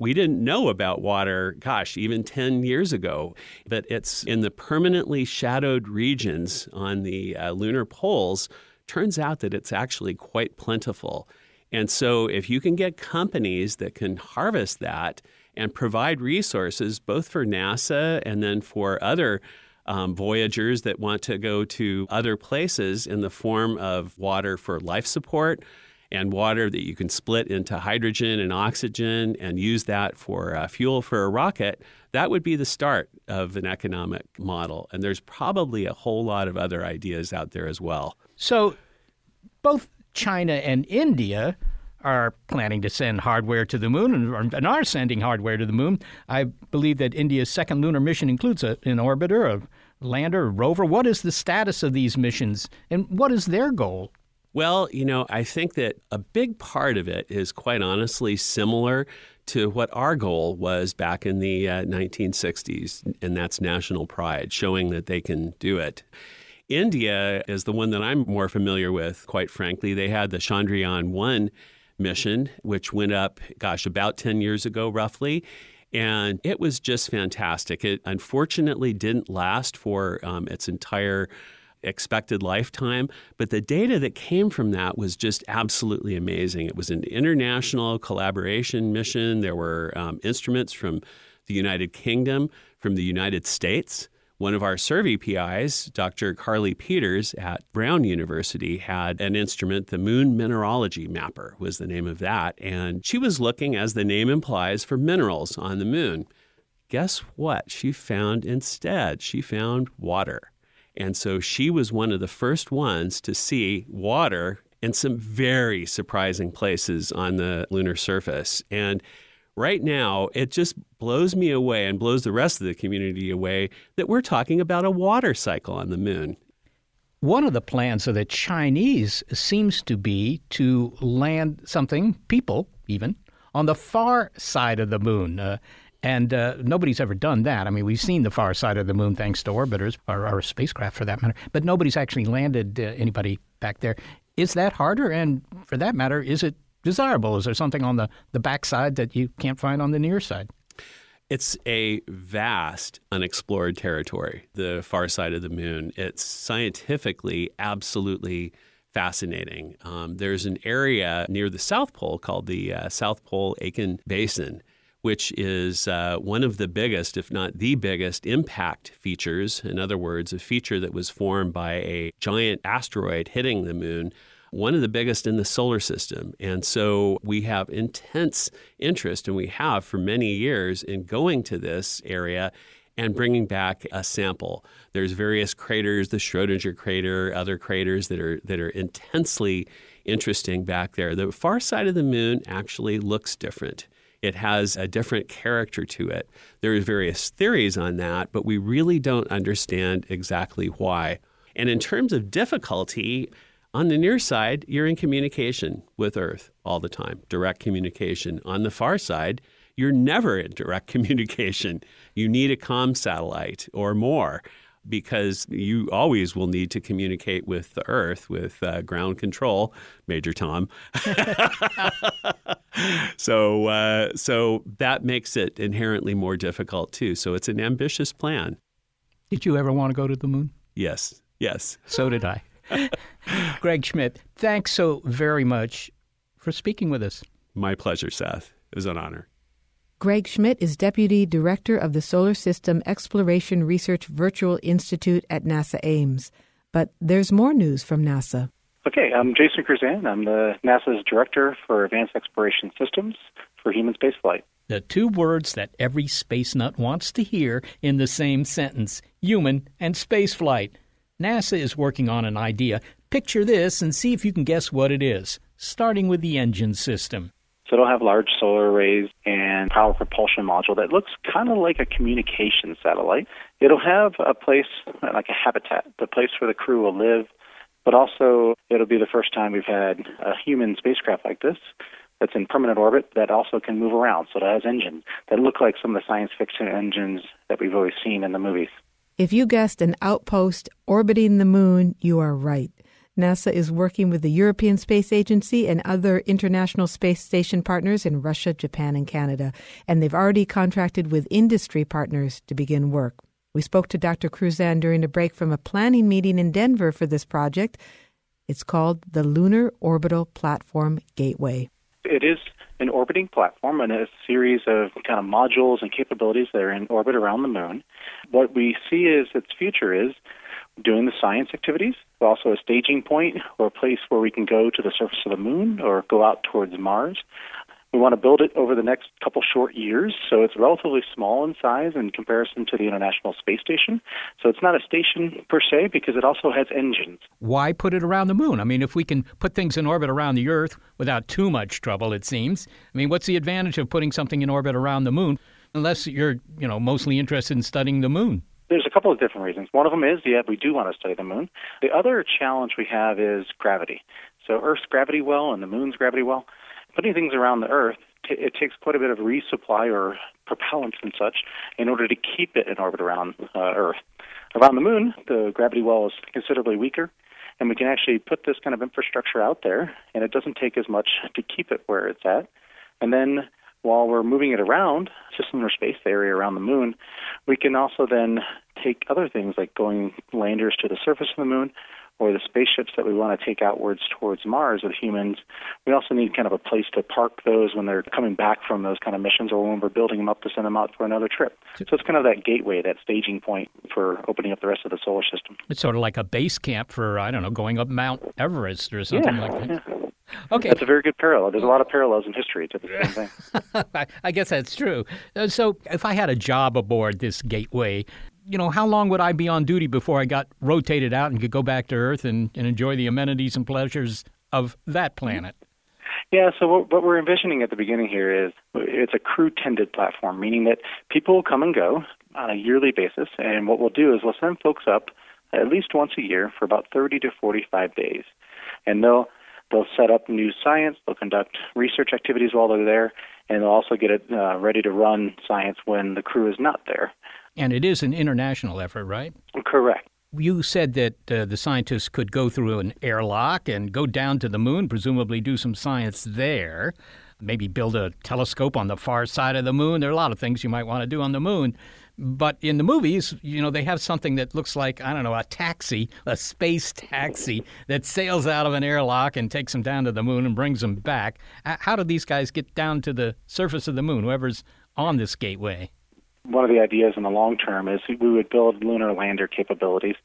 [SPEAKER 9] We didn't know about water, gosh, even 10 years ago, but it's in the permanently shadowed regions on the uh, lunar poles turns out that it's actually quite plentiful. And so, if you can get companies that can harvest that and provide resources both for NASA and then for other um, voyagers that want to go to other places in the form of water for life support and water that you can split into hydrogen and oxygen and use that for uh, fuel for a rocket, that would be the start of an economic model. And there's probably a whole lot of other ideas out there as well.
[SPEAKER 2] So, both China and India are planning to send hardware to the moon and, are sending hardware to the moon. I believe that India's second lunar mission includes a, an orbiter, a lander, a rover. What is the status of these missions and what is their goal?
[SPEAKER 9] Well, you know, I think that a big part of it is quite honestly similar to what our goal was back in the uh, 1960s, and that's national pride, showing that they can do it. India is the one that I'm more familiar with, quite frankly. They had the Chandrayaan 1 mission, which went up, gosh, about 10 years ago, roughly. And it was just fantastic. It unfortunately didn't last for um, its entire expected lifetime, but the data that came from that was just absolutely amazing. It was an international collaboration mission. There were um, instruments from the United Kingdom, from the United States. One of our SSERVI PIs, Dr. Carle Pieters at Brown University, had an instrument, the Moon Mineralogy Mapper was the name of that. And she was looking, as the name implies, for minerals on the moon. Guess what? She found instead, she found water. And so she was one of the first ones to see water in some very surprising places on the lunar surface. And right now, it just blows me away and blows the rest of the community away that we're talking about a water cycle on the moon.
[SPEAKER 2] One of the plans of the Chinese seems to be to land something, people even, on the far side of the moon. Uh, and uh, nobody's ever done that. I mean, we've seen the far side of the moon thanks to orbiters or, or spacecraft for that matter, but nobody's actually landed uh, anybody back there. Is that harder? And for that matter, is it desirable? Is there something on the, the backside that you can't find on the near side?
[SPEAKER 9] It's a vast unexplored territory, the far side of the moon. It's scientifically absolutely fascinating. Um, there's an area near the South Pole called the uh, South Pole Aitken Basin which is uh, one of the biggest, if not the biggest, impact features. In other words, a feature that was formed by a giant asteroid hitting the moon, one of the biggest in the solar system. And so we have intense interest, and we have for many years, in going to this area and bringing back a sample. There's various craters, the Schrodinger crater, other craters that are that are intensely interesting back there. The far side of the moon actually looks different. It has a different character to it. There are various theories on that, but we really don't understand exactly why. And in terms of difficulty, on the near side, you're in communication with Earth all the time, direct communication. On the far side, you're never in direct communication. You need a com satellite or more because you always will need to communicate with the Earth with uh, ground control, Major Tom. so, uh, so that makes it inherently more difficult too. So it's an ambitious plan.
[SPEAKER 2] Did you ever want to go to the moon?
[SPEAKER 9] Yes, yes.
[SPEAKER 2] So did I. Greg Schmidt, thanks so very much for speaking with us.
[SPEAKER 9] My pleasure, Seth. It was an honor.
[SPEAKER 6] Greg Schmidt is Deputy Director of the Solar System Exploration Research Virtual Institute at NASA Ames. But there's more news from NASA.
[SPEAKER 10] Okay, I'm Jason Crusan. I'm the NASA's Director for Advanced Exploration Systems for Human Spaceflight.
[SPEAKER 2] The two words that every space nut wants to hear in the same sentence human and spaceflight. NASA is working on an idea. Picture this and see if you can guess what it is, starting with the engine system.
[SPEAKER 10] So it'll have large solar arrays and power propulsion module that looks kind of like a communication satellite. It'll have a place like a habitat, the place where the crew will live, but also it'll be the first time we've had a human spacecraft like this that's in permanent orbit that also can move around. So it has engines that look like some of the science fiction engines that we've always seen in the movies.
[SPEAKER 6] If you guessed an outpost orbiting the moon, you are right. NASA is working with the European Space Agency and other international space station partners in Russia, Japan, and Canada, and they've already contracted with industry partners to begin work. We spoke to Dr. Crusan during a break from a planning meeting in Denver for this project. It's called the Lunar Orbital Platform Gateway.
[SPEAKER 10] It is an orbiting platform and a series of kind of modules and capabilities that are in orbit around the moon. What we see is its future is doing the science activities, but also a staging point or a place where we can go to the surface of the moon or go out towards Mars. We want to build it over the next couple short years, so it's relatively small in size in comparison to the International Space Station. So it's not a station per se because it also has engines.
[SPEAKER 2] Why put it around the moon? I mean, if we can put things in orbit around the Earth without too much trouble, it seems. I mean, what's the advantage of putting something in orbit around the moon unless you're, you know, mostly interested in studying the moon?
[SPEAKER 10] There's a couple of different reasons. One of them is, yeah, we do want to study the moon. The other challenge we have is gravity. So Earth's gravity well and the moon's gravity well putting things around the Earth, t- it takes quite a bit of resupply or propellant and such in order to keep it in orbit around uh, Earth. Around the Moon, the gravity well is considerably weaker, and we can actually put this kind of infrastructure out there, and it doesn't take as much to keep it where it's at. And then while we're moving it around, just in our space area around the moon, we can also then take other things like going landers to the surface of the moon or the spaceships that we want to take outwards towards Mars with humans, we also need kind of a place to park those when they're coming back from those kind of missions or when we're building them up to send them out for another trip. So it's kind of that gateway, that staging point for opening up the rest of the solar system.
[SPEAKER 2] It's sort of like a base camp for, I don't know, going up Mount Everest or something
[SPEAKER 10] yeah,
[SPEAKER 2] like that.
[SPEAKER 10] Yeah.
[SPEAKER 2] Okay.
[SPEAKER 10] That's a very good parallel. There's a lot of parallels in history to the same
[SPEAKER 2] thing. I guess that's true. Uh, so, if I had a job aboard this gateway, you know, how long would I be on duty before I got rotated out and could go back to Earth and, and enjoy the amenities and pleasures of that planet?
[SPEAKER 10] Yeah, so what, we're envisioning at the beginning here is it's a crew tended platform, meaning that people will come and go on a yearly basis. And what we'll do is we'll send folks up at least once a year for about 30 to 45 days. And they'll they'll set up new science, they'll conduct research activities while they're there, and they'll also get it uh, ready to run science when the crew is not there.
[SPEAKER 2] And it is an international effort, right?
[SPEAKER 10] Correct.
[SPEAKER 2] You said that uh, the scientists could go through an airlock and go down to the moon, presumably do some science there, maybe build a telescope on the far side of the moon. There are a lot of things you might want to do on the moon. But in the movies, you know, they have something that looks like, I don't know, a taxi, a space taxi that sails out of an airlock and takes them down to the moon and brings them back. How do these guys get down to the surface of the moon, whoever's on this gateway?
[SPEAKER 10] One of the ideas in the long term is we would build lunar lander capabilities,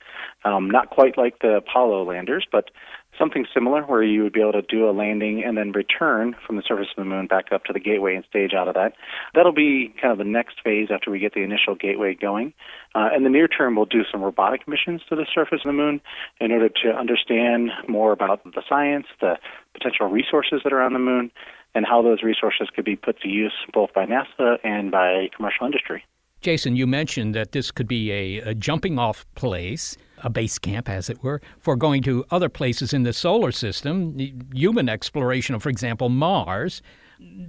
[SPEAKER 10] um, not quite like the Apollo landers, but something similar where you would be able to do a landing and then return from the surface of the moon back up to the gateway and stage out of that. That'll be kind of the next phase after we get the initial gateway going. Uh, in the near term, we'll do some robotic missions to the surface of the moon in order to understand more about the science, the potential resources that are on the moon, and how those resources could be put to use both by NASA and by commercial industry.
[SPEAKER 2] Jason, you mentioned that this could be a, a, jumping off place, a base camp, as it were, for going to other places in the solar system, human exploration of, for example, Mars.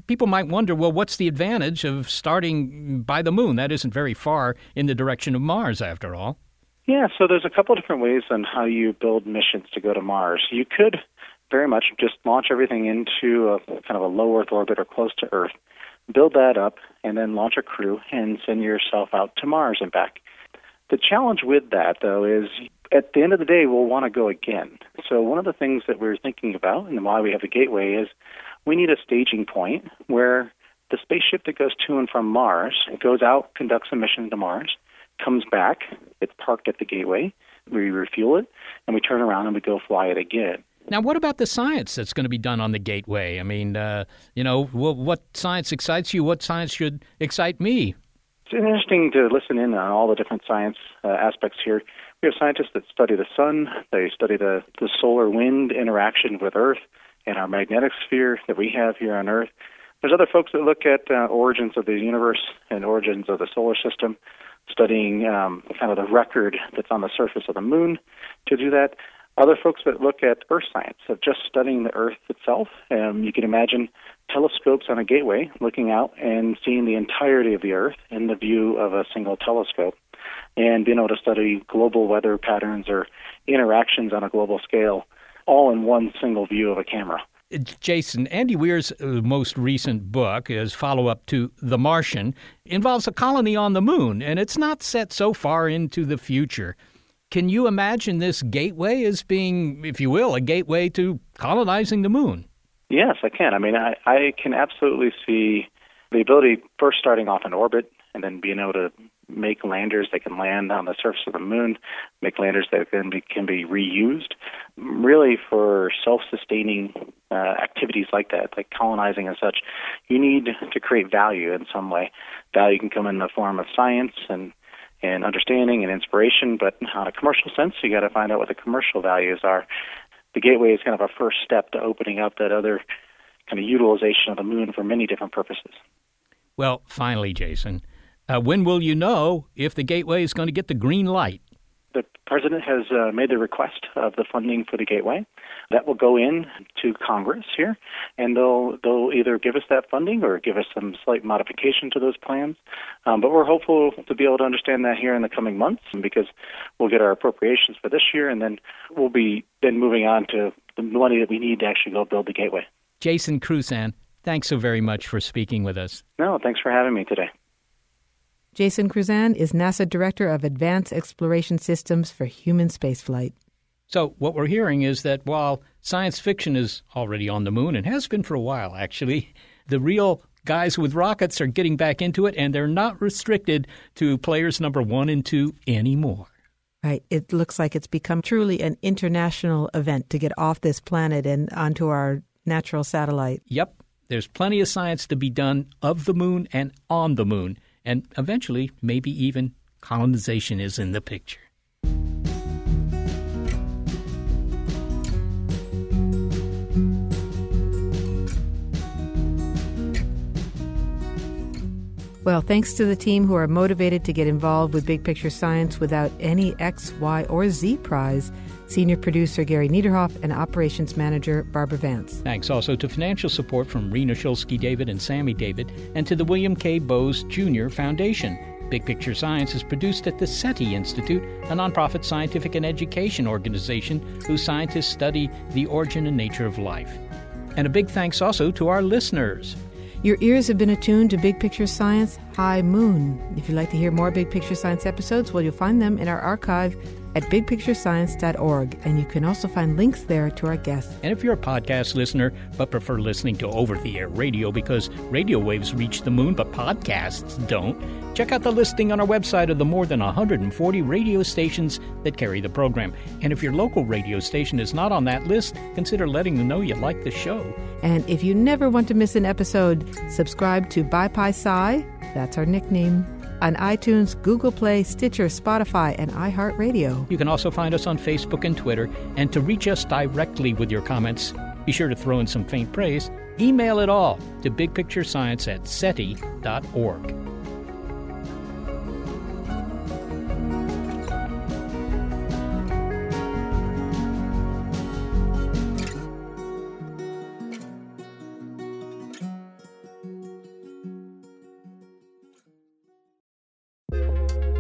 [SPEAKER 2] People might wonder well, what's the advantage of starting by the moon? That isn't very far in the direction of Mars, after all.
[SPEAKER 10] Yeah, so there's a couple of different ways on how you build missions to go to Mars. You could very much just launch everything into a kind of a low Earth orbit or close to Earth, build that up, and then launch a crew and send yourself out to Mars and back. The challenge with that, though, is at the end of the day, we'll want to go again. So, one of the things that we're thinking about and why we have the gateway is we need a staging point where the spaceship that goes to and from Mars goes out, conducts a mission to Mars, comes back, it's parked at the gateway, we refuel it, and we turn around and we go fly it again.
[SPEAKER 2] Now, what about the science that's going to be done on the Gateway? I mean, uh, you know, what science excites you? What science should excite me?
[SPEAKER 10] It's interesting to listen in on all the different science uh, aspects here. We have scientists that study the sun, they study the, the solar wind interaction with Earth and our magnetic sphere that we have here on Earth. There's other folks that look at uh, origins of the universe and origins of the solar system, studying um, kind of the record that's on the surface of the moon to do that. Other folks that look at earth science, of just studying the earth itself. Um, you can imagine telescopes on a gateway looking out and seeing the entirety of the earth in the view of a single telescope and being able to study global weather patterns or interactions on a global scale all in one single view of a camera.
[SPEAKER 2] Jason, Andy Weir's uh, most recent book, his follow up to The Martian, involves a colony on the moon, and it's not set so far into the future. Can you imagine this gateway as being, if you will, a gateway to colonizing the moon?
[SPEAKER 10] Yes, I can. I mean, I, I can absolutely see the ability first starting off in orbit and then being able to make landers that can land on the surface of the moon, make landers that can be can be reused, really for self-sustaining uh, activities like that, like colonizing and such. You need to create value in some way. Value can come in the form of science and and understanding and inspiration, but on a commercial sense, you got to find out what the commercial values are. The gateway is kind of a first step to opening up that other kind of utilization of the moon for many different purposes.
[SPEAKER 2] Well, finally, Jason, uh, when will you know if the gateway is going to get the green light?
[SPEAKER 10] The president has uh, made the request of the funding for the gateway. That will go in to Congress here, and they'll they'll either give us that funding or give us some slight modification to those plans. Um, but we're hopeful to be able to understand that here in the coming months, because we'll get our appropriations for this year, and then we'll be then moving on to the money that we need to actually go build the gateway.
[SPEAKER 2] Jason Crusan, thanks so very much for speaking with us.
[SPEAKER 10] No, thanks for having me today.
[SPEAKER 6] Jason Crusan is NASA Director of Advanced Exploration Systems for Human Spaceflight.
[SPEAKER 2] So, what we're hearing is that while science fiction is already on the moon and has been for a while, actually, the real guys with rockets are getting back into it and they're not restricted to players number one and two anymore.
[SPEAKER 6] Right. It looks like it's become truly an international event to get off this planet and onto our natural satellite.
[SPEAKER 2] Yep. There's plenty of science to be done of the moon and on the moon. And eventually, maybe even colonization is in the picture.
[SPEAKER 6] Well, thanks to the team who are motivated to get involved with big picture science without any X, Y, or Z prize. Senior producer Gary Niederhoff and operations manager Barbara Vance.
[SPEAKER 2] Thanks also to financial support from Rena Shulsky David and Sammy David and to the William K. Bowes Jr. Foundation. Big Picture Science is produced at the SETI Institute, a nonprofit scientific and education organization whose scientists study the origin and nature of life. And a big thanks also to our listeners.
[SPEAKER 6] Your ears have been attuned to Big Picture Science High Moon. If you'd like to hear more Big Picture Science episodes, well, you'll find them in our archive at bigpicturescience.org, and you can also find links there to our guests.
[SPEAKER 2] And if you're a podcast listener but prefer listening to over the air radio because radio waves reach the moon but podcasts don't, check out the listing on our website of the more than 140 radio stations that carry the program. And if your local radio station is not on that list, consider letting them know you like the show.
[SPEAKER 6] And if you never want to miss an episode, subscribe to BiPi Sci, that's our nickname, on iTunes, Google Play, Stitcher, Spotify, and iHeartRadio.
[SPEAKER 2] You can also find us on Facebook and Twitter. And to reach us directly with your comments, be sure to throw in some faint praise. Email it all to bigpicturescience at SETI.org.